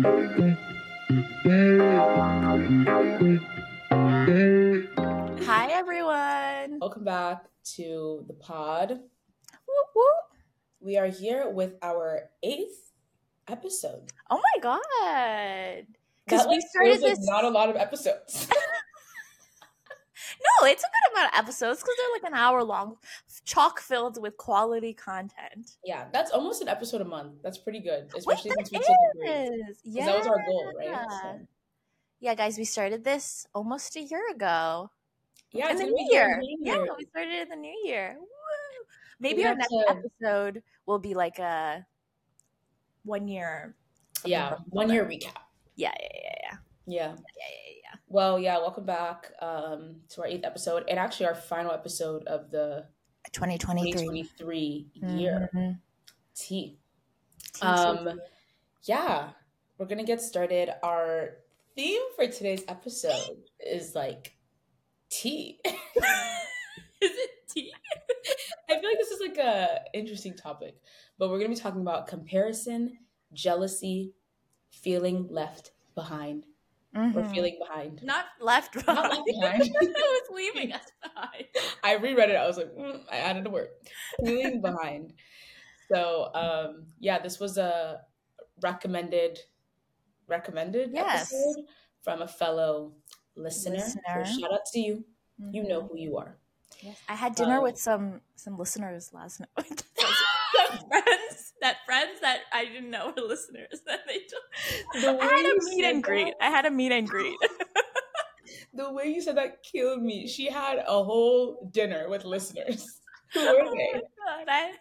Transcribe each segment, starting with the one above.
Hi, everyone. Welcome back to the pod. Whoop, whoop. We are here with our eighth episode. Oh my god! Because we started feels like this. not a lot of episodes. no, it's a good amount of episodes because they're like an hour long, chock filled with quality content. yeah, that's almost an episode a month. That's pretty good, especially that since we took a break. Yeah. That was our goal, right? So, Yeah, guys, we started this almost a year ago. yeah, in the new be year. Yeah, we started in the new year. Woo! Maybe We our next to- episode will be like a one year. Yeah, one year recap. Yeah, yeah, yeah, yeah, Yeah. yeah, yeah, yeah. Well, yeah, welcome back um, to our eighth episode and actually our final episode of the 2023. 2023 year. Mhm. T. Tea Um, yeah, we're gonna get started. Our theme for today's episode is like tea. Is it tea? I feel like this is like a interesting topic, but we're gonna be talking about comparison, jealousy, feeling left behind, or Mhm. feeling behind. Not left Not behind. left behind. it was leaving us behind. I reread it. I was like, mm, I added a word. Feeling behind. So, um, yeah, this was a recommended, recommended Yes. episode from a fellow listener. Listener. So shout out to you. You know Mhm. who you are. Yes. I had dinner Um, with some some listeners last night. friends that friends that I didn't know were listeners. That they just, The I had a meet and greet. I had a meet and greet. The way you said that killed me. She had a whole dinner with listeners. Who were oh they? god! I,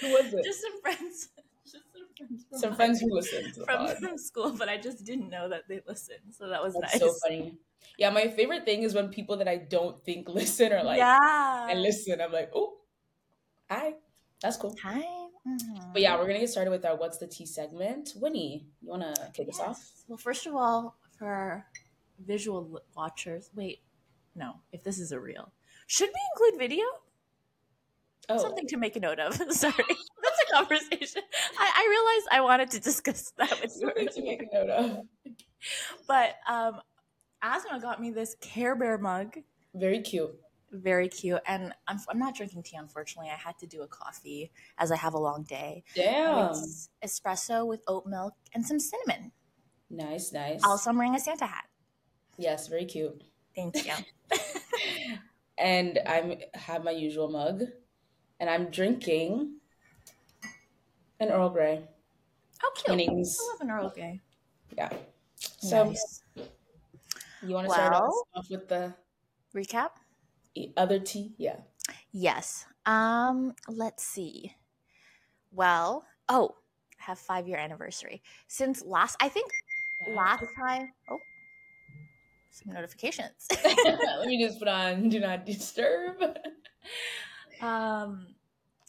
Who was it? just some friends. Just some friends. From Some friends who listened from, from school, but I just didn't know that they listened. So that was That's nice. so funny. Yeah, my favorite thing is when people that I don't think listen are like, yeah. I listen. I'm like, oh, hi, that's cool. Hi. Mhm. But yeah, we're gonna get started with our "What's the Tea" segment. Wynnie, you wanna kick us off? Well, first of all, for visual watchers, wait, no, if this is a reel, should we include video? Oh, Something to make a note of. Sorry, that's a conversation. I, I realized I wanted to discuss that with you, something to make a note of. but um, Asma got me this Care Bear mug. Very cute. Very cute, and I'm, I'm not drinking tea. Unfortunately, I had to do a coffee as I have a long day. Damn. It's espresso with oat milk and some cinnamon. Nice, nice. Also, I'm wearing a Santa hat. yes, very cute. Thank you. And I'm have my usual mug, and I'm drinking an Earl Grey. How cute. Twinings. I love an Earl Grey. Yeah. So Nice. you want to start off with the Recap? Other tea? Yeah. Yes. Um, let's see. Well, oh, I have five year anniversary. Since last I think last time oh some notifications. Let me just put on "Do Not Disturb." um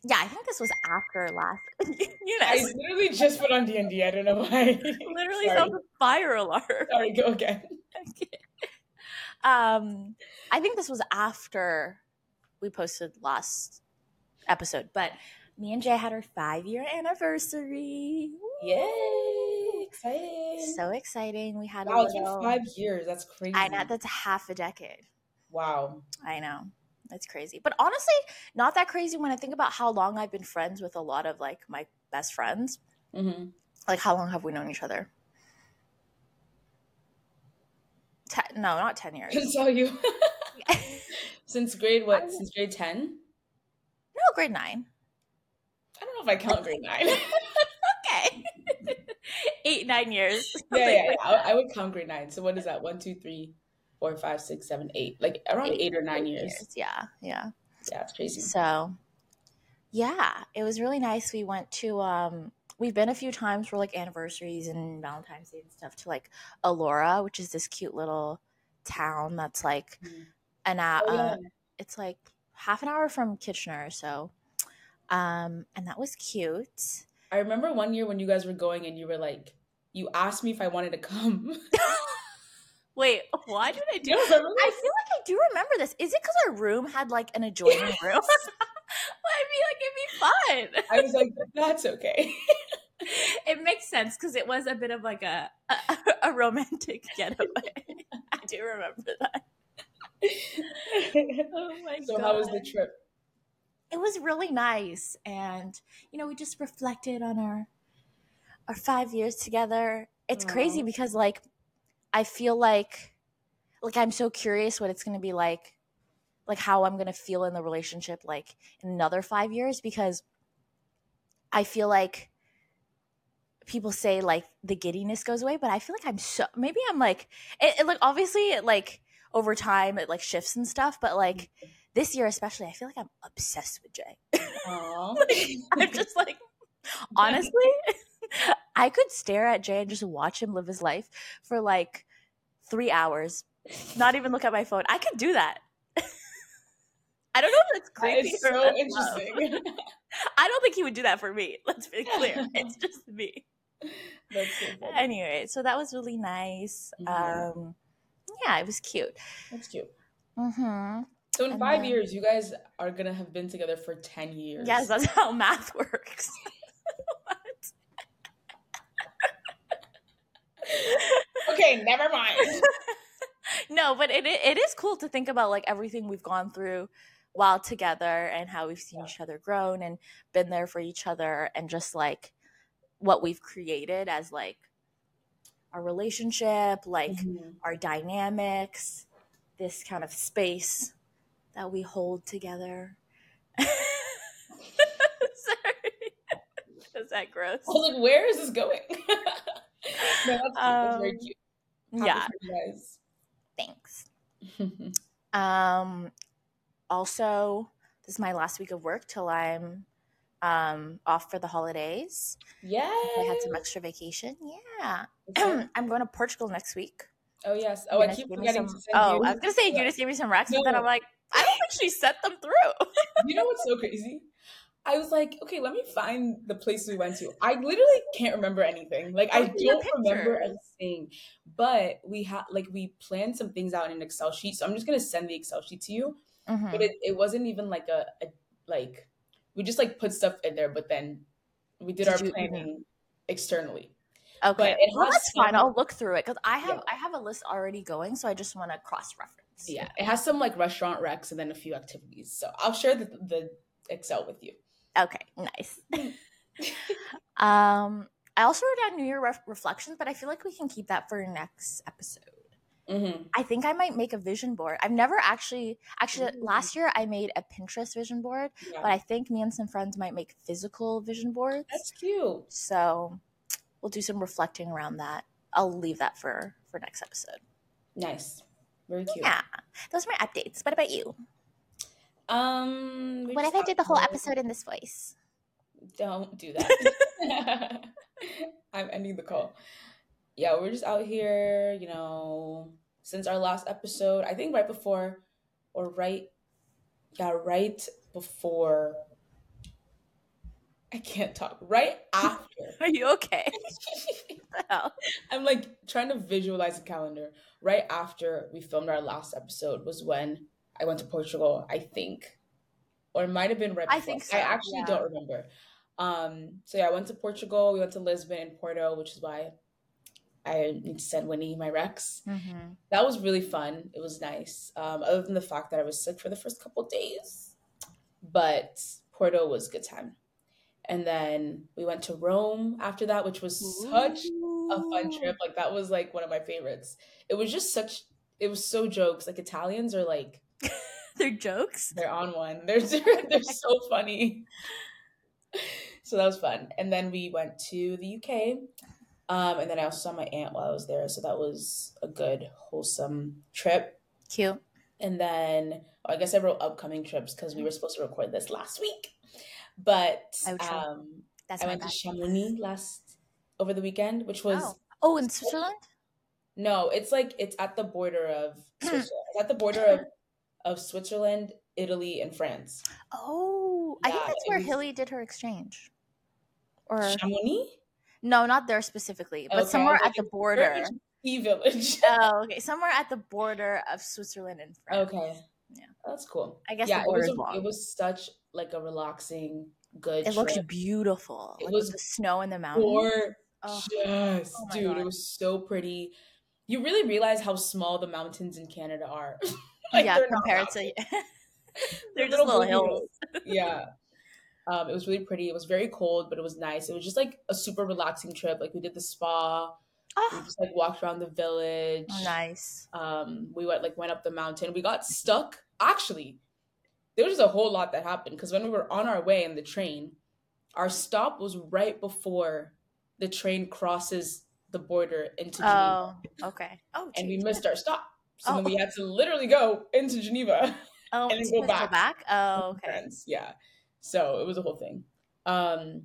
yeah, I think this was after last you know I literally just put on D and I don't know why. literally Sorry. sounds a fire alarm. Sorry, go again. Okay. Um I think this was after we posted last episode, but me and Jay had our five year anniversary. Yay! Exciting. So exciting. We had wow, a it's been little five years. That's crazy. I know that's half a decade. Wow. I know. That's crazy. But honestly, not that crazy when I think about how long I've been friends with a lot of like my best friends. hmm Like how long have we known each other? Ten, no, not 10 years. Tell you since grade what? Since grade ten? No, grade 9. I don't know if I count grade nine. Okay. 8 9 years. yeah, yeah, yeah. I, I would count grade nine. So what is that? One, two, three, four, five, six, seven, eight. Like around Eight- eight, or nine eight years. Yeah, yeah. Yeah, it's crazy. So, yeah, it was really nice. We went to um we've been a few times for like anniversaries and Valentine's Day and stuff to like Elora, which is this cute little town that's like Mhm. an hour. Oh, yeah. uh, it's like half an hour from Kitchener, so um, and that was cute. I remember one year when you guys were going and you were like, you asked me if I wanted to come. Wait, why did I do? I feel like I do remember this. Is it because our room had like an adjoining room? I mean, like it'd be fun. I was like, that's okay. it makes sense because it was a bit of like a a, a romantic getaway. I do remember that. oh my so god! So how was the trip? It was really nice, and you know, we just reflected on our our five years together. It's oh, crazy because like I feel like like I'm so curious what it's going to be like like how I'm going to feel in the relationship like in another 5 years because I feel like people say like the giddiness goes away but I feel like I'm so maybe I'm like it, it like obviously it like over time it like shifts and stuff but like mm-hmm. this year especially I feel like I'm obsessed with Jay. Aw. I'm just like honestly I could stare at Jay and just watch him live his life for like 3 hours not even look at my phone. I could do that. I don't know if that's that creepy. is so if that's love. interesting. I don't think he would do that for me. Let's be clear. It's just me. That's so funny. Anyway, so that was really nice. Mhm. Um, yeah, it was cute. That's cute. Mm-hmm. So in And five then- years, you guys are gonna have been together for ten years. Yes, that's how math works. okay, never mind. no, but it it is cool to think about like everything we've gone through while together and how we've seen each other grown and been there for each other and just like what we've created as like our relationship, like Mhm. our dynamics, this kind of space that we hold together. Sorry. Is that gross? I was like, where is this going? no, that's, that's very Um, cute. Happy Yeah, for you guys. thanks. Um, also, this is my last week of work till I'm um, off for the holidays. yeah. I had some extra vacation. Yeah. I'm going to Portugal next week. oh yes. Oh, I keep forgetting some- to send Oh, you. I was going to say, you just gave me some racks, but then I'm like, I don't think she sent them through. you know what's so crazy? I was like, okay, let me find the place we went to. I literally can't remember anything. Like I your don't remember anything. But we had like we planned some things out in an Excel sheet. So I'm just gonna send the Excel sheet to you. Mhm. But it, it wasn't even like a, a like we just like put stuff in there, but then we did, Did our you planning externally. Okay, it well that's fine. I'll look through it because I have Yeah. I have a list already going, so I just want to cross reference. Yeah, it has some like restaurant recs and then a few activities. So I'll share the, the Excel with you. Okay. Nice. um, I also wrote down New Year ref- reflections, but I feel like we can keep that for next episode. Mm-hmm. I think I might make a vision board. I've never actually actually Ooh. last year I made a Pinterest vision board, Yeah. but I think me and some friends might make physical vision boards. That's cute. So we'll do some reflecting around that. I'll leave that for for next episode. Nice. Very cute. Yeah, those are my updates. What about you? Um. What if I did the whole episode in this voice? Don't do that. I'm ending the call. Yeah, we're just out here, you know, since our last episode, I think right before or right yeah, right before I can't talk. Right after. Are you okay? What the hell? I'm like trying to visualize the calendar. Right after we filmed our last episode was when I went to Portugal, I think. Or it might have been right I think so, I actually yeah. don't remember. Um, so yeah, I went to Portugal, we went to Lisbon and Porto, which is why I need to send Wynnie my recs. Mm-hmm. That was really fun. It was nice. Um, other than the fact that I was sick for the first couple days. But Porto was a good time. And then we went to Rome after that, which was such a fun trip. Like that was like one of my favorites. It was just such it was so jokes. Like Italians are like They're jokes. they're on one. They're they're so funny. So that was fun. And then we went to the UK. Um, and then I also saw my aunt while I was there. So that was a good, wholesome trip. Cute. And then oh, I guess I wrote upcoming trips because we were supposed to record this last week. But Oh, um, That's I went bad. to Chamonix last over the weekend, which was oh. oh, in Switzerland. no, it's like it's at the border of Switzerland. it's at the border of of Switzerland, Italy, and France. Oh, I think that's where was- Hilly did her exchange. Or Chamonix, no, not there specifically, but Okay, somewhere at the border. village. Oh, okay, somewhere at the border of Switzerland and France. okay, Yeah. that's cool. I guess yeah, it was a- it was such like a relaxing good. It looks trip. beautiful. It like was the snow in the mountains. Oh, gorgeous, oh my dude. God. It was so pretty. You really realize how small the mountains in Canada are. like yeah, compared to mountains. they're just little baby hills. yeah. Um, it was really pretty. It was very cold, but it was nice. It was just like a super relaxing trip. Like we did the spa. We Oh, just like walked around the village. nice. Um, we went like went up the mountain. We got stuck. Actually, there was a whole lot that happened because when we were on our way in the train, our stop was right before the train crosses the border into Geneva, Oh, okay. Oh, and we missed our stop. So Oh. then we had to literally go into Geneva. Oh, and then go have to back. Oh, okay. friends. Yeah. So it was a whole thing. Um,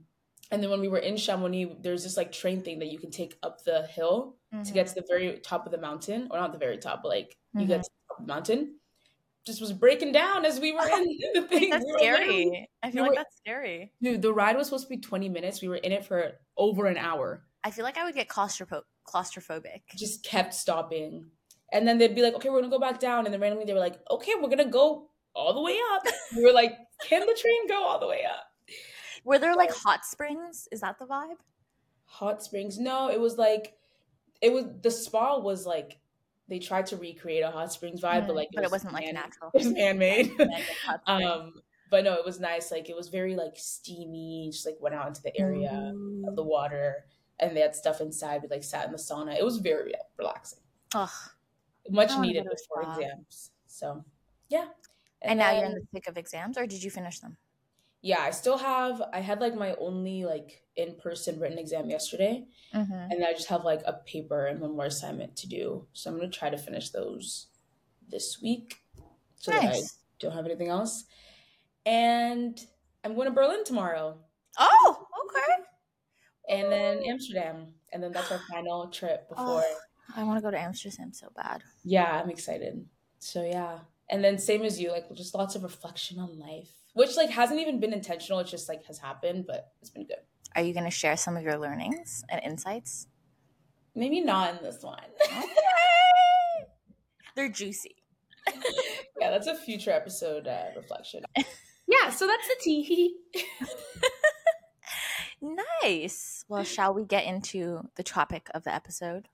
and then when we were in Chamonix, there's this like train thing that you can take up the hill to get to the very top of the mountain, or not the very top, but like you get Mhm. to the top of the mountain. Just was breaking down as we were in the thing. That's We scary. I feel we like were- that's scary. Dude, the ride was supposed to be 20 minutes. We were in it for over an hour. I feel like I would get claustropho- claustrophobic. Just kept stopping. And then they'd be like, okay, we're gonna go back down. And then randomly they were like, okay, we're gonna go all the way up. We were like, can the train go all the way up? Were there like hot springs? Is that the vibe? hot springs no it was like it was the spa was like they tried to recreate a hot springs vibe but Mm, like but it wasn't like man- natural. it was man-made hot spring. um but no it was nice like it was very like steamy just like went out into the area of the water and they had stuff inside we like sat in the sauna it was very relaxing Ugh. much needed go to a before exams so yeah And now you're in the thick of exams, or did you finish them? yeah i still have i had like my only like in-person written exam yesterday Mm-hmm. and I just have like a paper and one more assignment to do. So I'm gonna try to finish those this week, so that I don't have anything else. And I'm going to Berlin tomorrow, Oh, okay. and then Amsterdam, and then that's our final trip before. Oh, I want to go to Amsterdam so bad. Yeah, I'm excited. So yeah, and then same as you, like just lots of reflection on life, which like hasn't even been intentional. It just like has happened, but it's been good. Are you going to share some of your learnings and insights? Maybe not in this one. They're juicy. yeah, that's a future episode uh, reflection. yeah, so that's the tea. Nice. Well, shall we get into the topic of the episode?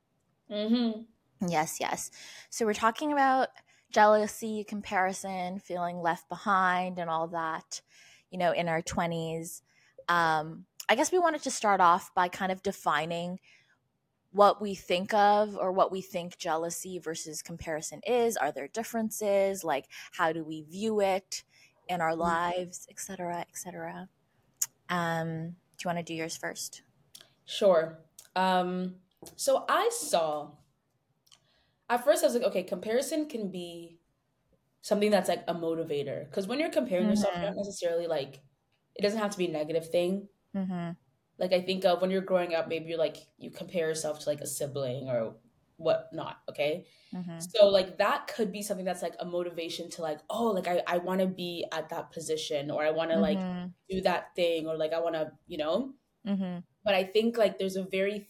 mm-hmm. Yes, yes. So we're talking about jealousy, comparison, feeling left behind, and all that, you know, in our 20s. Um, I guess we wanted to start off by kind of defining what we think of or what we think jealousy versus comparison is. Are there differences? Like, how do we view it in our lives, et cetera, et cetera? Um, do you want to do yours first? Sure. Um, so I saw at first I was like, okay, comparison can be something that's like a motivator. Because when you're comparing yourself, Mhm. you're not necessarily like it doesn't have to be a negative thing. Mm-hmm. Like I think of when you're growing up, maybe you're like you compare yourself to like a sibling or whatnot. Okay. Mm-hmm. So like that could be something that's like a motivation to like, oh, like I, I wanna be at that position or I wanna like do that thing or like I wanna, you know, mm-hmm. but I think like there's a very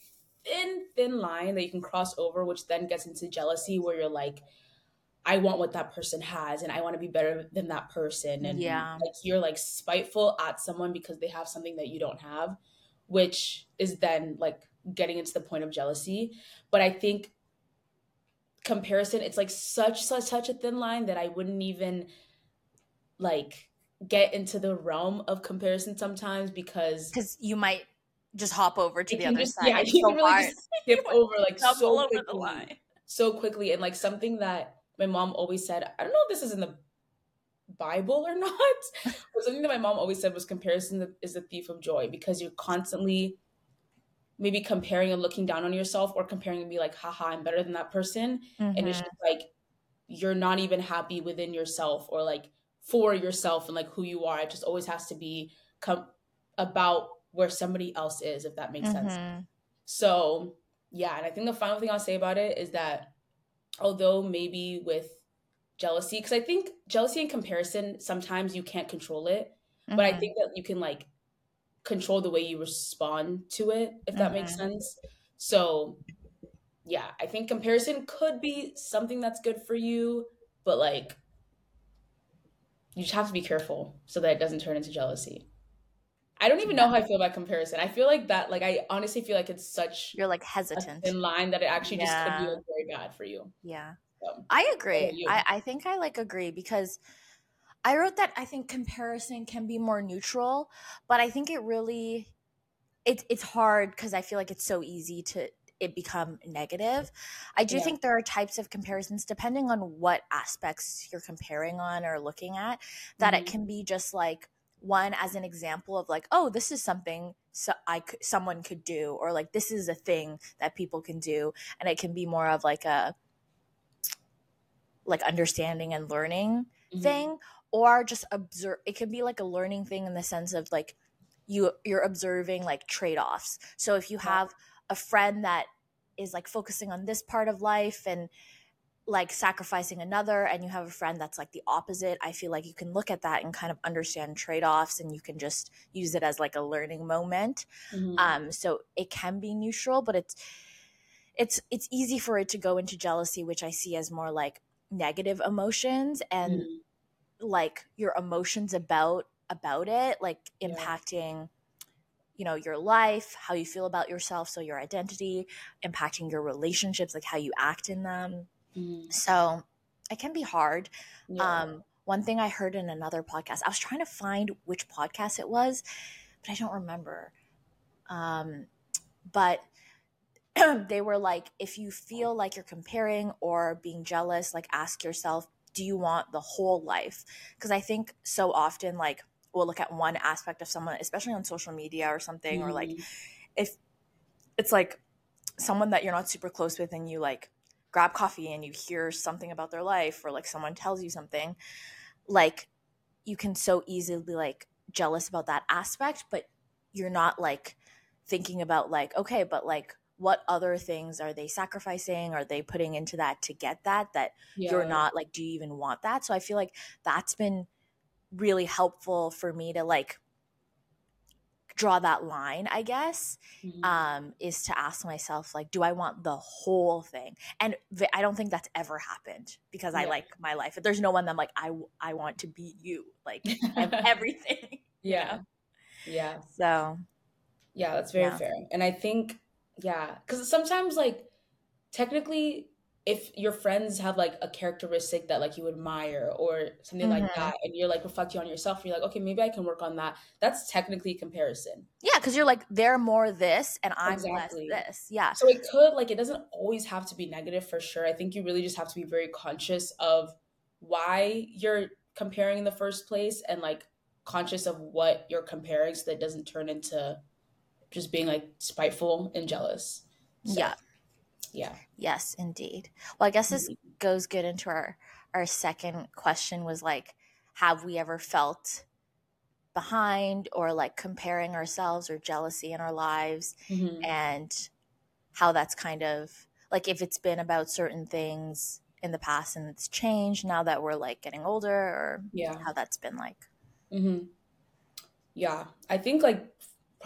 thin, thin line that you can cross over, which then gets into jealousy, where you're like, I want what that person has, and I want to be better than that person, and Yeah. like you're like spiteful at someone because they have something that you don't have, which is then like getting into the point of jealousy. But I think comparison, it's like such such such a thin line that I wouldn't even like get into the realm of comparison sometimes because because you might just hop over to it the other just- side. Yeah, It's you so can really hard. just skip over like so all over quickly, the line. so quickly, and like something that my mom always said. I don't know if this is in the Bible or not, but something that my mom always said was comparison is the thief of joy because you're constantly maybe comparing and looking down on yourself or comparing and be like, haha, I'm better than that person. And it's Mhm. just like you're not even happy within yourself or like for yourself and like who you are. It just always has to be com- about where somebody else is, if that makes sense. Mhm. So, yeah, and I think the final thing I'll say about it is that although maybe with jealousy, because I think jealousy and comparison, sometimes you can't control it, but I Mhm. think that you can like control the way you respond to it, if that makes Mhm. sense. So, yeah, I think comparison could be something that's good for you, but like, you just have to be careful so that it doesn't turn into jealousy. I don't even know how I feel about comparison. I feel like that, like I honestly feel like it's such you're like hesitant in line that it actually yeah. just could be like very bad for you. Yeah, so, I agree. I, I think I like agree because I wrote that I think comparison can be more neutral, but I think it really it's it's hard because I feel like it's so easy to it become negative. I do yeah. think there are types of comparisons depending on what aspects you're comparing on or looking at that mm-hmm. it can be just like one as an example of like oh this is something so I could, someone could do or like this is a thing that people can do and it can be more of like a like understanding and learning mm-hmm. thing or just observe it can be like a learning thing in the sense of like you you're observing like trade-offs so if you have a friend that is like focusing on this part of life and like sacrificing another and you have a friend that's like the opposite i feel like you can look at that and kind of understand trade-offs and you can just use it as like a learning moment mm-hmm. um so it can be neutral but it's it's it's easy for it to go into jealousy which i see as more like negative emotions and mm-hmm. like your emotions about about it like impacting you know your life how you feel about yourself so your identity impacting your relationships like how you act in them mm. so it can be hard yeah. um one thing i heard in another podcast i was trying to find which podcast it was but i don't remember um but they were like if you feel like you're comparing or being jealous like ask yourself do you want the whole life because i think so often like we'll look at one aspect of someone, especially on social media or something, mm. or like mm. if it's like someone that you're not super close with and you like grab coffee and you hear something about their life or like someone tells you something, like you can so easily be like jealous about that aspect, but you're not like thinking about like, okay, but like what other things are they sacrificing are they putting into that to get that that yeah. you're not like do you even want that so i feel like that's been really helpful for me to like draw that line i guess mm-hmm. um is to ask myself like do i want the whole thing? And i don't think that's ever happened because yeah. i like my life. There's no one that i'm like i i want to be you. Like everything yeah. yeah. So yeah that's very yeah. fair. And i think yeah because sometimes like technically if your friends have like a characteristic that like you admire or something mm-hmm. like that and you're like reflecting on yourself and you're like okay maybe i can work on that that's technically comparison yeah because you're like they're more this and i'm exactly. less this yeah so it could like it doesn't always have to be negative for sure i think you really just have to be very conscious of why you're comparing in the first place and like conscious of what you're comparing so that it doesn't turn into just being like spiteful and jealous so. yeah yeah. Yes, indeed. Well, I guess this mm-hmm. goes good into our our second question was like have we ever felt behind or like comparing ourselves or jealousy in our lives mm-hmm. and how that's kind of like if it's been about certain things in the past and it's changed now that we're like getting older or yeah how that's been like mm-hmm. yeah i think like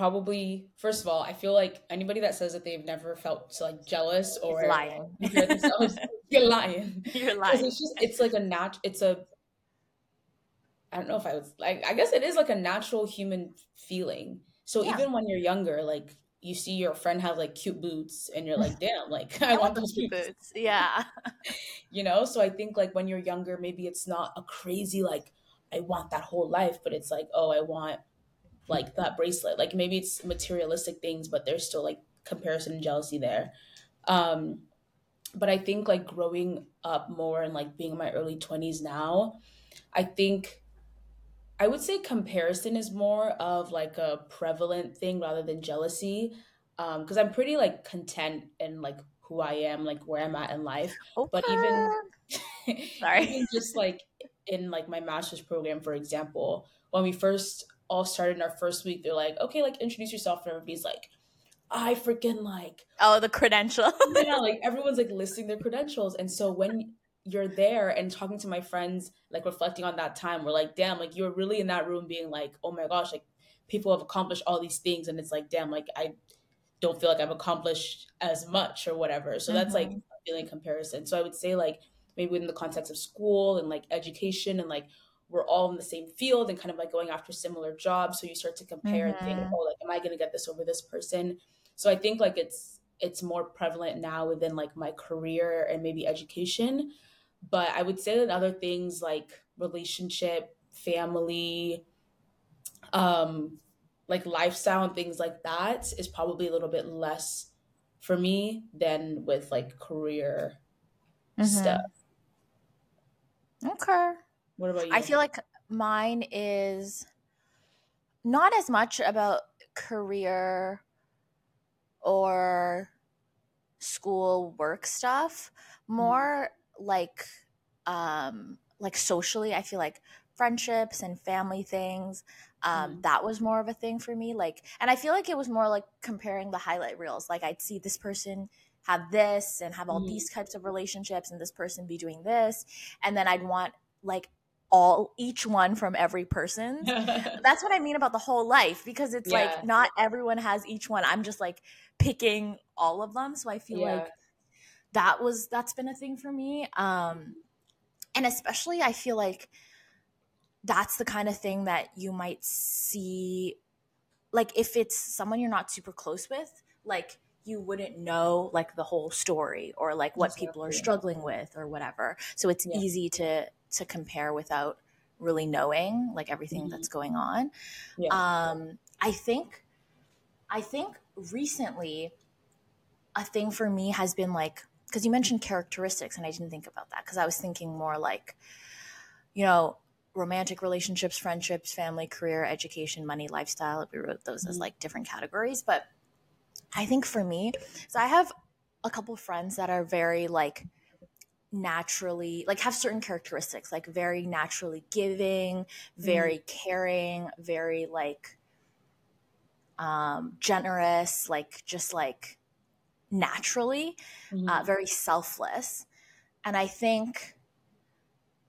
probably first of all i feel like anybody that says that they've never felt like jealous or lying. You're lying. You're lying. It's just it's like a nat it's a i don't know if i was like i guess it is like a natural human feeling. So yeah. even when you're younger like you see your friend have like cute boots and you're like damn like i, I want those boots. boots. Yeah. You know? So i think like when you're younger maybe it's not a crazy like i want that whole life but it's like oh i want like that bracelet. Like maybe it's materialistic things, but there's still like comparison and jealousy there. Um, but I think like growing up more and like being in my early 20s now, I think I would say comparison is more of like a prevalent thing rather than jealousy. Um, because I'm pretty like content and like who I am, like where I'm at in life. Okay. But even sorry, even just like in like my master's program, for example, when we first all started in our first week, they're like, okay, like introduce yourself. And everybody's like, I freaking like. Oh, the credential. yeah, like everyone's like listing their credentials. And so when you're there and talking to my friends, like reflecting on that time, we're like, damn, like you're really in that room being like, oh my gosh, like people have accomplished all these things. And it's like, damn, like I don't feel like I've accomplished as much or whatever. So mm-hmm. that's like feeling comparison. So I would say like maybe within the context of school and like education and like we're all in the same field and kind of like going after similar jobs so you start to compare and think Mhm. oh like am i going to get this over this person so i think like it's it's more prevalent now within like my career and maybe education but i would say that other things like relationship family um like lifestyle and things like that is probably a little bit less for me than with like career stuff Mhm. Okay. What about I feel like mine is not as much about career or school work stuff, more like um like socially, I feel like friendships and family things um Mhm. that was more of a thing for me like and I feel like it was more like comparing the highlight reels like I'd see this person have this and have all Mhm. these types of relationships and this person be doing this and then I'd want like all each one from every person. that's what I mean about the whole life because it's yeah like not everyone has each one. I'm just like picking all of them. So I feel yeah like that was that's been a thing for me. Um and especially I feel like that's the kind of thing that you might see like if it's someone you're not super close with, like you wouldn't know like the whole story or like what people are struggling with or whatever. So it's yeah easy to to compare without really knowing like everything Mhm. that's going on. yeah Um I think I think recently a thing for me has been like because you mentioned characteristics and I didn't think about that because I was thinking more like you know romantic relationships, friendships, family, career, education, money, lifestyle. We wrote those as Mhm. like different categories, but I think for me, so I have a couple friends that are very like naturally like have certain characteristics like very naturally giving very caring very like um generous like just like naturally Mhm. uh, very selfless and i think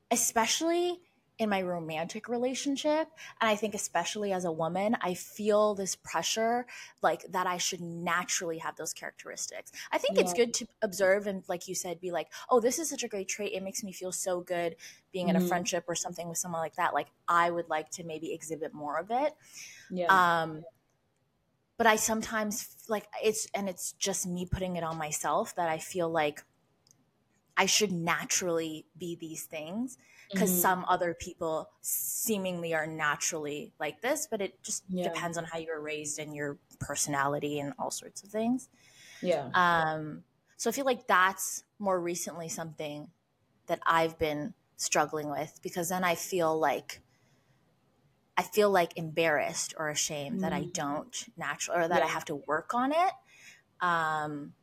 especially in my romantic relationship and i think especially as a woman i feel this pressure like that i should naturally have those characteristics. I think it's good to observe and like you said be like oh this is such a great trait. It makes me feel so good being in a Mhm. friendship or something with someone like that. Like i would like to maybe exhibit more of it. Yeah. Um but i sometimes like it's and it's just me putting it on myself that i feel like i should naturally be these things because Mhm. some other people seemingly are naturally like this but it just yeah depends on how you were raised and your personality and all sorts of things yeah um so i feel like that's more recently something that i've been struggling with because then i feel like I feel like embarrassed or ashamed that I Mhm. don't naturally or that I have to work on it. Um,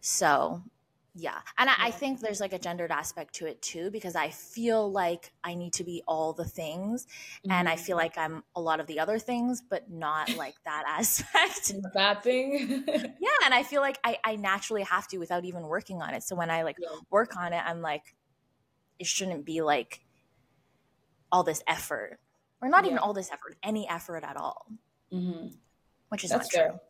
so yeah. And I, I think there's like a gendered aspect to it too, because I feel like I need to be all the things and I Mhm. feel like I'm a lot of the other things, but not like that aspect. Bad thing yeah. And I feel like I, I naturally have to without even working on it. So when I like yeah work on it, I'm like, it shouldn't be like all this effort or not even all this effort, any effort at all. hmm which is that's not true. fair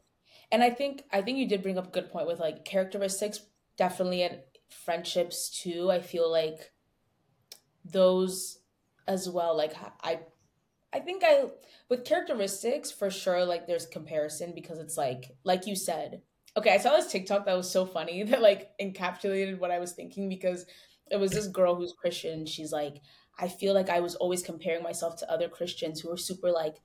and i think i think you did bring up a good point with like characteristics definitely in friendships too i feel like those as well like i i think i with characteristics for sure like there's comparison because it's like like you said okay i saw this tiktok that was so funny that like encapsulated what i was thinking because it was this girl who's christian. She's like i feel like i was always comparing myself to other christians who were super like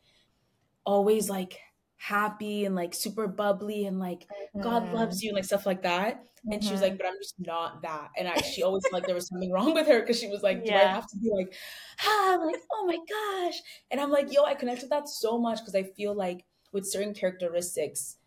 always like happy and like super bubbly and like God Mhm. loves you and like stuff like that. And she was like, but I'm just not that. And I, she always felt like there was something wrong with her because she was like, do I have to be like, ah, like, oh my gosh. And I'm like, yo, I connect with that so much because I feel like with certain characteristics,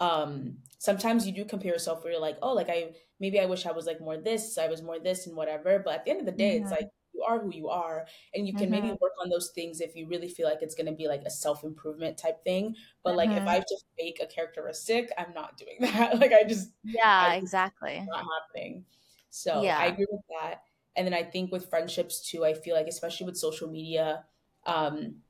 um, sometimes you do compare yourself where you're like, oh, like I maybe I wish I was like more this, I was more this and whatever. But at the end of the day, it's Mhm. like you are who you are and you can maybe Mhm. work on those things if you really feel like it's going to be like a self-improvement type thing but like if Mhm. i have to fake a characteristic i'm not doing that like i just Yeah, i just exactly. not happening so yeah. i agree with that and then i think with friendships too i feel like especially with social media um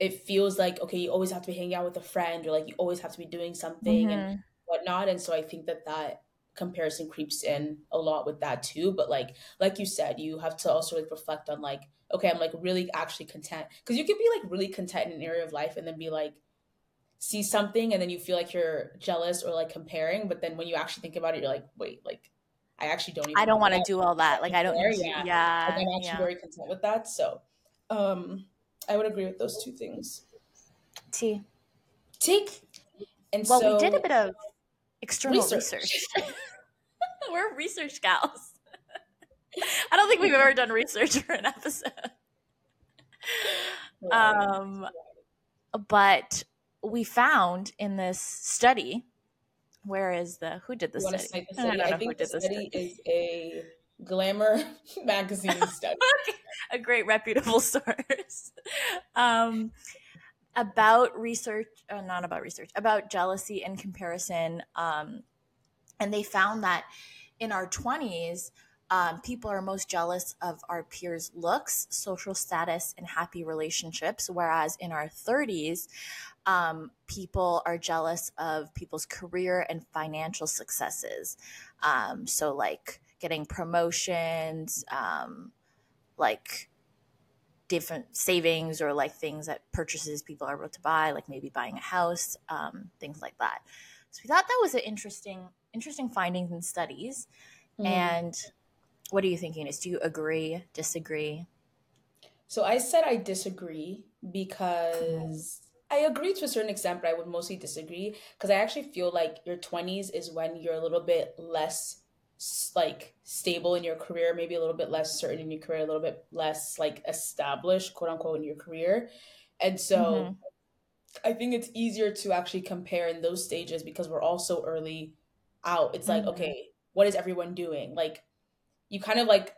it feels like okay you always have to be hanging out with a friend or like you always have to be doing something and Mhm. whatnot and so i think that that comparison creeps in a lot with that too but like like you said you have to also like reflect on like okay i'm like really actually content because you can be like really content in an area of life and then be like see something and then you feel like you're jealous or like comparing but then when you actually think about it you're like wait like i actually don't even I don't want to do all that. Like I don't. Yeah. yeah. like, Yeah. i'm actually very content with that so um i would agree with those two things T. take and Well, so we did a bit of external research. research. We're research gals. I don't think we've ever done research for an episode. Um, but we found in this study, where is the who did the you want to study? cite I don't know I, think the study study. is a glamour magazine study. a great reputable source um, about research uh, not about research about jealousy and comparison um, and they found that in our 20s um, people are most jealous of our peers looks social status and happy relationships whereas in our 30s um, people are jealous of people's career and financial successes. Um, so like getting promotions um, like different savings or like things that purchases people are able to buy like maybe buying a house um, things like that. So we thought that was an interesting interesting findings and studies. Mhm. and what are you thinking? Is do you agree disagree? So I said I disagree because I agree to a certain extent, but I would mostly disagree because I actually feel like your 20s is when you're a little bit less like stable in your career, maybe a little bit less certain in your career, a little bit less like established, quote unquote, in your career. And so Mhm. I think it's easier to actually compare in those stages because we're all so early out. It's like, Mhm. okay, what is everyone doing? Like, you kind of like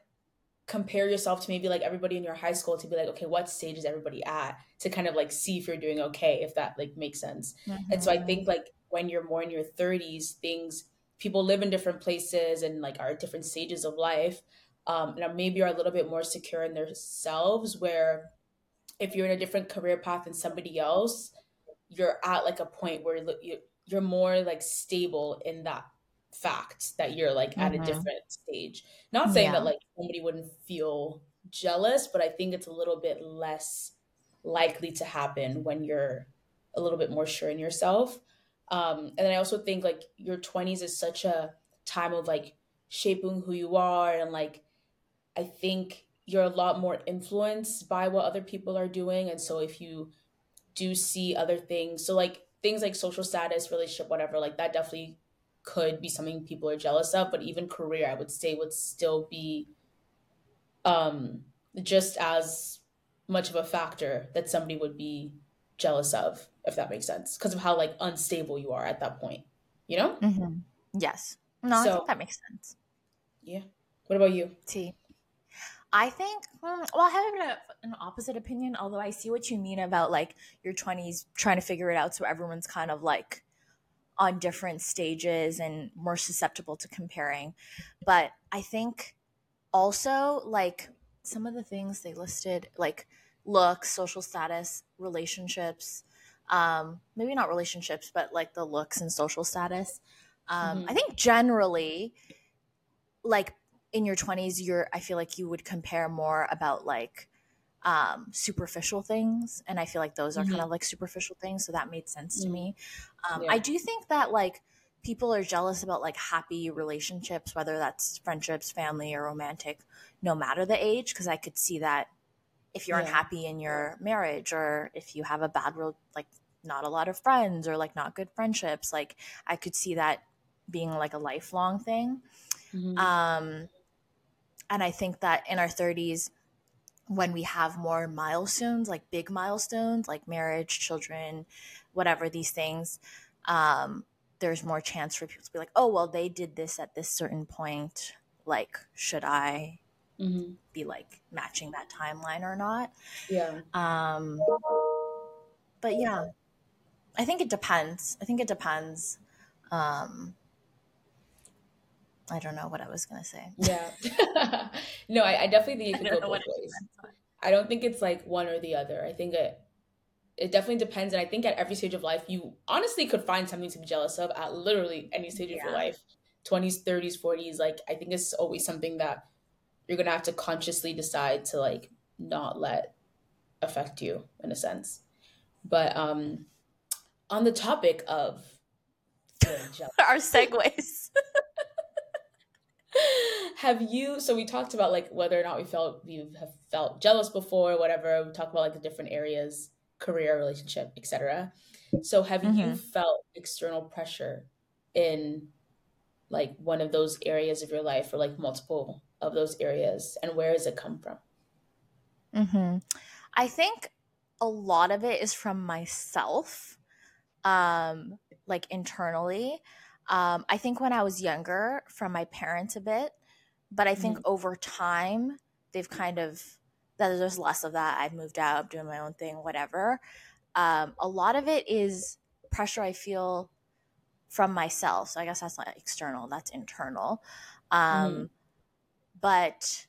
compare yourself to maybe like everybody in your high school to be like, okay, what stage is everybody at to kind of like see if you're doing okay, if that like makes sense. And so I Mhm. think like when you're more in your 30s, things people live in different places and like are at different stages of life. Um, and maybe are a little bit more secure in themselves where if you're in a different career path than somebody else, you're at like a point where you're more like stable in that fact that you're like at a Mhm. different stage. Not saying that like somebody wouldn't feel jealous, but I think it's a little bit less likely to happen when you're a little bit more sure in yourself. Um, and then I also think like your 20s is such a time of like shaping who you are and like I think you're a lot more influenced by what other people are doing. And so if you do see other things, so like things like social status, relationship, whatever, like that definitely could be something people are jealous of. But even career, I would say would still be um just as much of a factor that somebody would be jealous of, if that makes sense. Because of how like unstable you are at that point. You know? Mhm. yes no i So think that makes sense yeah. What about you? T. I think, mm, well, I have a, an opposite opinion, although I see what you mean about like your 20s trying to figure it out. So everyone's kind of like on different stages and more susceptible to comparing. But I think also like some of the things they listed, like looks, social status, relationships, um, maybe not relationships, but like the looks and social status. Um, I Mhm. think generally, like in your 20s you're i feel like you would compare more about like um superficial things and i feel like those are kind Mhm. of like superficial things so that made sense to Mhm. me um Yeah. i do think that like people are jealous about like happy relationships whether that's friendships family or romantic no matter the age because i could see that if you're Yeah. unhappy in your marriage or if you have a bad real like not a lot of friends or like not good friendships like i could see that being like a lifelong thing Mhm. um, and I think that in our 30s, when we have more milestones, like big milestones, like marriage, children, whatever these things, um, there's more chance for people to be like, oh, well, they did this at this certain point. Like, should I Mhm. be like matching that timeline or not? Yeah. Um, but yeah, I think it depends. I think it depends. Um, I don't know what I was gonna say. Yeah. no, I, I definitely think it could go both ways. I don't think it's like one or the other. I think it it definitely depends, and I think at every stage of life, you honestly could find something to be jealous of at literally any stage of your life. 20s 30s 40s like i think it's always something that you're gonna have to consciously decide to like not let affect you in a sense. But um on the topic of our segues. Have you so we talked about like whether or not we felt we have felt jealous before whatever we talked about like the different areas career relationship etc so have mm-hmm. you felt external pressure in like one of those areas of your life or like multiple of those areas and where does it come from mm-hmm. i think a lot of it is from myself um like internally um i think when i was younger from my parents a bit but i think mm-hmm. over time they've kind of that there's less of that i've moved out i'm doing my own thing whatever um, a lot of it is pressure i feel from myself so i guess that's not external that's internal um, mm-hmm. But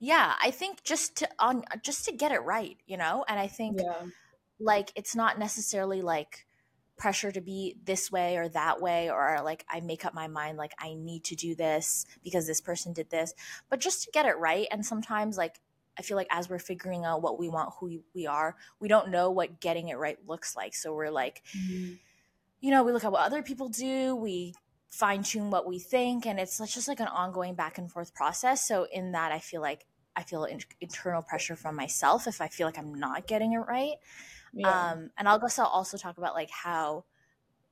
yeah i think just to on just to get it right you know and i think yeah. like it's not necessarily like pressure to be this way or that way or like i make up my mind like i need to do this because this person did this but just to get it right and sometimes like i feel like as we're figuring out what we want who we are we don't know what getting it right looks like so we're like mm-hmm. you know we look at what other people do we fine tune what we think and it's just like an ongoing back and forth process so in that i feel like i feel in- internal pressure from myself if i feel like i'm not getting it right yeah. um and i'll guess i'll also talk about like how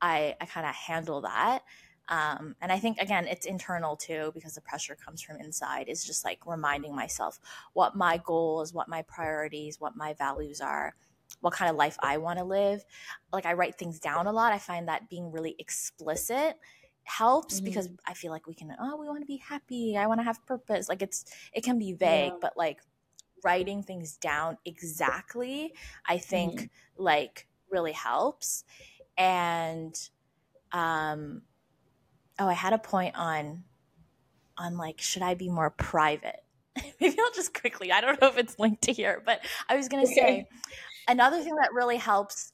i i kind of handle that um, and I think again, it's internal too because the pressure comes from inside. Is just like reminding myself what my goals, what my priorities, what my values are, what kind of life I want to live. Like I write things down a lot. I find that being really explicit helps mm-hmm. because I feel like we can oh we want to be happy I want to have purpose like it's it can be vague yeah. but like writing things down exactly I think mm-hmm. like really helps and um oh I had a point on on like should I be more private maybe I'll just quickly I don't know if it's linked to here but I was going to okay. say another thing that really helps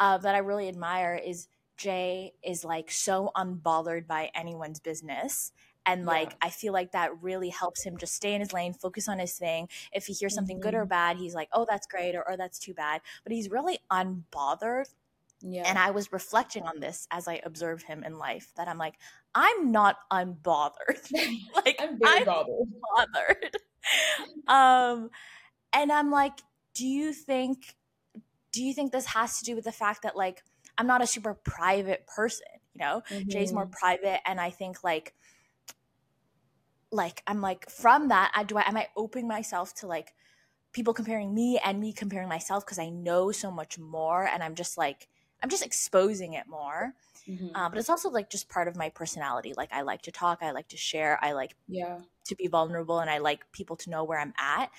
uh, that I really admire is Jay is like so unbothered by anyone's business. And like, yeah. I feel like that really helps him just stay in his lane, focus on his thing. If he hears something mm-hmm. good or mm-hmm. bad, he's like, oh, that's great, or oh, that's too bad. But he's really unbothered. Yeah. And I was reflecting on this as I observed him in life that I'm like, I'm not unbothered. like, I'm very I'm bothered. bothered. um, and I'm like, do you think, do you think this has to do with the fact that like, I'm not a super private person, you know? Mm-hmm. Jay's more mm-hmm. private and I think like like I'm like from that I do I am I opening myself to like people comparing me and me comparing myself because I know so much more and I'm just like I'm just exposing it more. Mm-hmm. Um, but it's also like just part of my personality. Like I like to talk, I like to share, I like yeah to be vulnerable, and I like people to know where I'm at.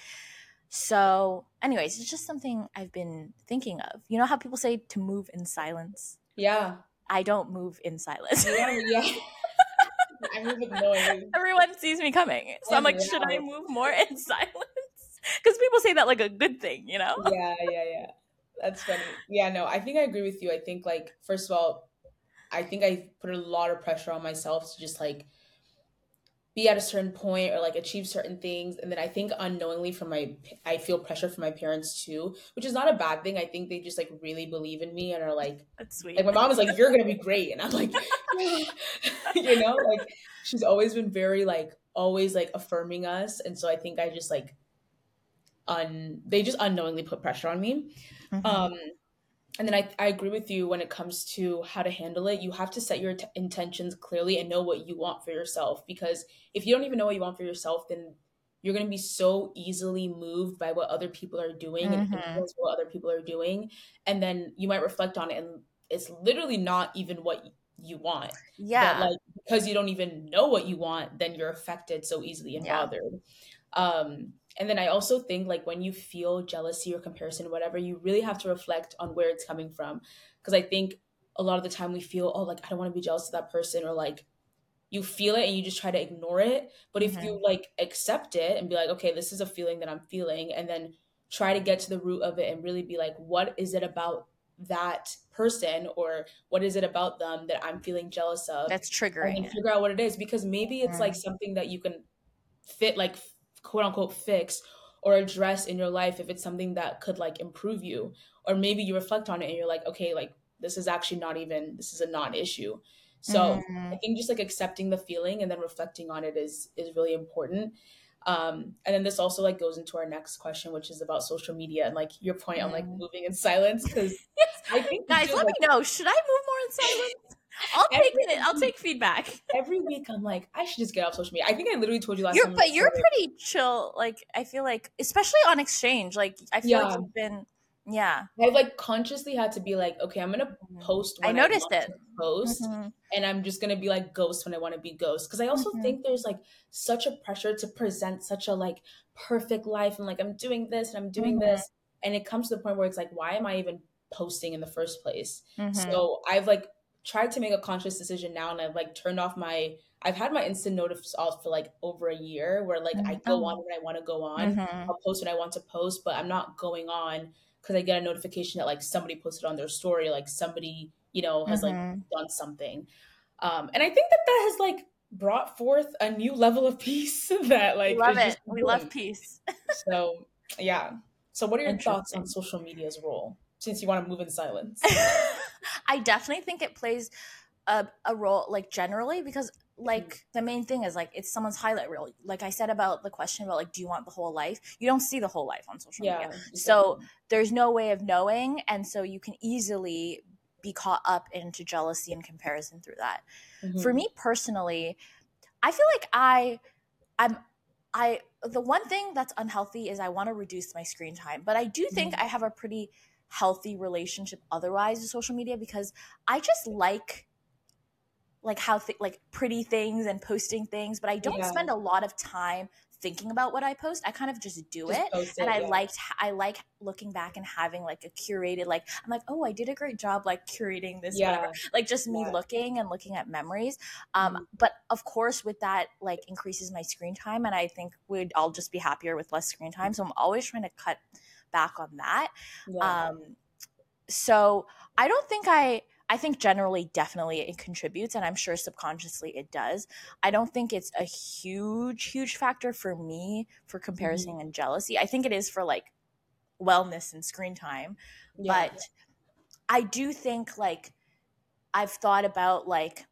So, anyways, it's just something I've been thinking of. You know how people say to move in silence? Yeah. I don't move in silence. Yeah, yeah. I move with noise. Everyone sees me coming. So I'm like, yeah. should I move more in silence? Because people say that like a good thing, you know? Yeah, yeah, yeah. That's funny. Yeah, no, I think I agree with you. I think like first of all, I think I put a lot of pressure on myself to just like be at a certain point or like achieve certain things and then i think unknowingly from my i feel pressure from my parents too which is not a bad thing. I think they just like really believe in me and are like that's sweet. like my mom is like you're gonna be great and i'm like you know like she's always been very like always like affirming us and so i think i just like un they just unknowingly put pressure on me. Mm-hmm. um and then I, I agree with you when it comes to how to handle it. You have to set your t- intentions clearly and know what you want for yourself because if you don't even know what you want for yourself then you're going to be so easily moved by what other people are doing mm-hmm. and what other people are doing. And then you might reflect on it and it's literally not even what you want. Yeah. but like because you don't even know what you want then you're affected so easily and yeah. bothered. Um and then I also think like when you feel jealousy or comparison, whatever, you really have to reflect on where it's coming from. Because I think a lot of the time we feel, oh, like I don't want to be jealous of that person, or like you feel it and you just try to ignore it. But if mm-hmm. you like accept it and be like, okay, this is a feeling that I'm feeling, and then try to get to the root of it and really be like, what is it about that person or what is it about them that I'm feeling jealous of? That's triggering. And figure out what it is because maybe it's mm. like something that you can fit like quote unquote fix or address in your life if it's something that could like improve you or maybe you reflect on it and you're like okay like this is actually not even this is a non-issue so mm. i think just like accepting the feeling and then reflecting on it is is really important um, and then this also like goes into our next question, which is about social media and like your point mm. on like mm. moving in silence. Because I think guys, let like, me know. Should I move more in silence? I'll take it. I'll take feedback. every week, I'm like, I should just get off social media. I think I literally told you last you're, time. But you're pretty chill. Like I feel like, especially on exchange. Like I feel yeah. like you've been yeah. I've like consciously had to be like, okay, I'm gonna mm-hmm. post. I noticed I it. Post, mm-hmm. and I'm just gonna be like ghost when I want to be ghost. Because I also mm-hmm. think there's like such a pressure to present such a like perfect life, and like I'm doing this and I'm doing mm-hmm. this, and it comes to the point where it's like, why am I even posting in the first place? Mm-hmm. So I've like tried to make a conscious decision now, and I've like turned off my I've had my instant notice off for like over a year where like mm-hmm. I go on when I want to go on. Mm-hmm. I'll post when I want to post, but I'm not going on because I get a notification that like somebody posted on their story, like somebody, you know, has mm-hmm. like done something. Um, and I think that that has like brought forth a new level of peace that like we love it. We love peace. so yeah. So what are your thoughts on social media's role since you want to move in silence? I definitely think it plays a, a role like generally because like mm-hmm. the main thing is like it's someone's highlight reel like i said about the question about like do you want the whole life you don't see the whole life on social yeah, media exactly. so there's no way of knowing and so you can easily be caught up into jealousy and comparison through that mm-hmm. for me personally i feel like i i'm i the one thing that's unhealthy is i want to reduce my screen time but i do think mm-hmm. i have a pretty healthy relationship otherwise with social media because i just like like how th- like pretty things and posting things, but I don't yeah. spend a lot of time thinking about what I post. I kind of just do just it. it. And I yeah. liked I like looking back and having like a curated like I'm like, "Oh, I did a great job like curating this yeah. whatever." Like just me yeah. looking and looking at memories. Um mm-hmm. but of course with that like increases my screen time and I think we'd all just be happier with less screen time. So I'm always trying to cut back on that. Um so I don't think I I think generally, definitely it contributes, and I'm sure subconsciously it does. I don't think it's a huge, huge factor for me for comparison mm-hmm. and jealousy. I think it is for like wellness and screen time. Yeah. But I do think like I've thought about like,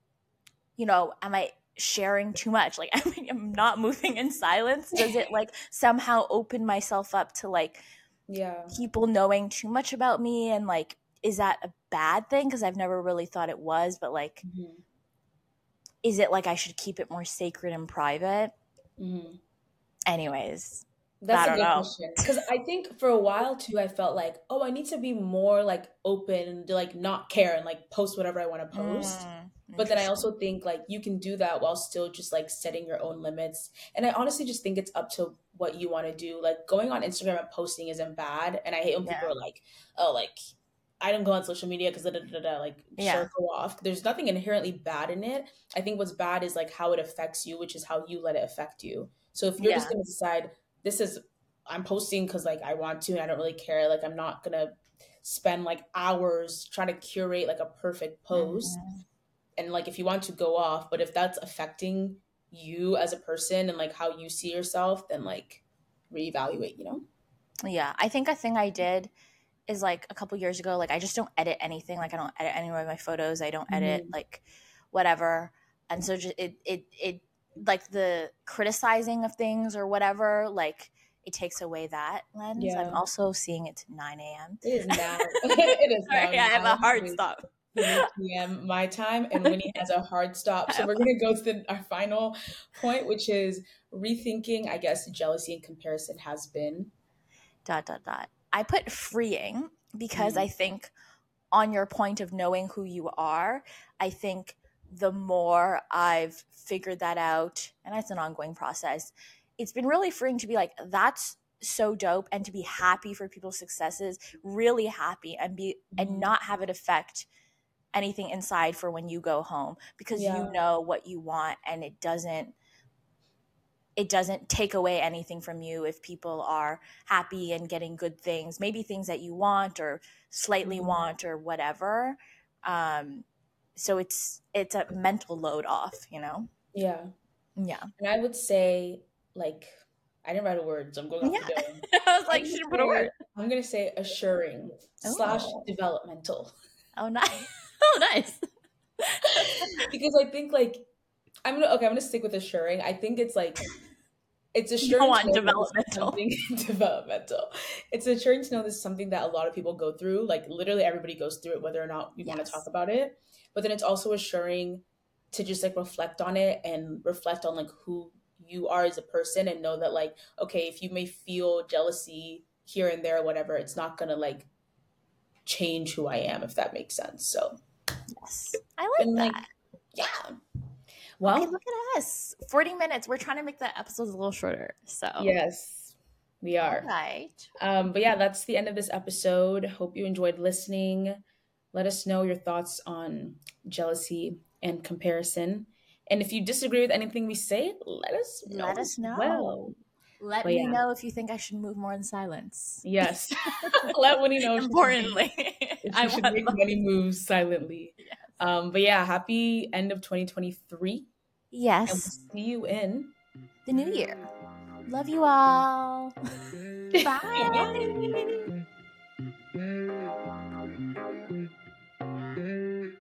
you know, am I sharing too much? Like I'm not moving in silence. Does it like somehow open myself up to like yeah people knowing too much about me and like is that a bad thing because i've never really thought it was but like mm-hmm. is it like i should keep it more sacred and private mm-hmm. anyways that's a good know. question because i think for a while too i felt like oh i need to be more like open and to like not care and like post whatever i want to post mm, but then i also think like you can do that while still just like setting your own limits and i honestly just think it's up to what you want to do like going on instagram and posting isn't bad and i hate when yeah. people are like oh like I don't go on social media because like yeah. sure go off. There's nothing inherently bad in it. I think what's bad is like how it affects you, which is how you let it affect you. So if you're yeah. just gonna decide this is I'm posting because like I want to and I don't really care, like I'm not gonna spend like hours trying to curate like a perfect post. Mm-hmm. And like if you want to go off, but if that's affecting you as a person and like how you see yourself, then like reevaluate, you know? Yeah. I think a thing I did is like a couple years ago like i just don't edit anything like i don't edit any of my photos i don't edit mm-hmm. like whatever and so just it it it like the criticizing of things or whatever like it takes away that lens yeah. i'm also seeing it to 9 a.m it is now it is Sorry, now, i have a hard stop p.m. my time, and Wynnie has a hard stop. So we're gonna go to the, our final point, which is rethinking. I guess jealousy and comparison has been. Dot dot dot. I put freeing because mm. I think on your point of knowing who you are, I think the more I've figured that out, and it's an ongoing process, it's been really freeing to be like, that's so dope and to be happy for people's successes, really happy and be mm. and mm-hmm. not have it affect anything inside for when you go home because yeah. you know what you want and it doesn't it doesn't take away anything from you if people are happy and getting good things, maybe things that you want or slightly Mhm. want or whatever. Um, so it's it's a mental load off, you know. Yeah. Yeah. And I would say, like, I didn't write a word, so I'm going off Yeah. I was like, gonna should put a word. I'm gonna say assuring slash Oh. developmental. Oh, oh, nice. Oh, nice. because I think like I'm gonna okay, I'm gonna stick with assuring. I think it's like it's assuring want to developmental. developmental. It's assuring to know this is something that a lot of people go through. Like literally everybody goes through it, whether or not we want to talk about it. But then it's also assuring to just like reflect on it and reflect on like who you are as a person and know that like okay, if you may feel jealousy here and there, whatever, it's not gonna like change who I am if that makes sense. So Yes. I like and that. like yeah. Well, okay, look at us. 40 minutes. We're trying to make the episodes a little shorter. So, yes, we are. right. Um, but yeah, that's the end of this episode. Hope you enjoyed listening. Let us know your thoughts on jealousy and comparison. And if you disagree with anything we say, let us know. Let us know. Well, Let But me yeah. know if you think I should move more in silence. yes. Let Wynnie know. if she should- Importantly, if I should want make money moves silently. Yes. Um, but yeah, happy end of 2023. And we'll Yes, see you in the new year. Love you all. Bye.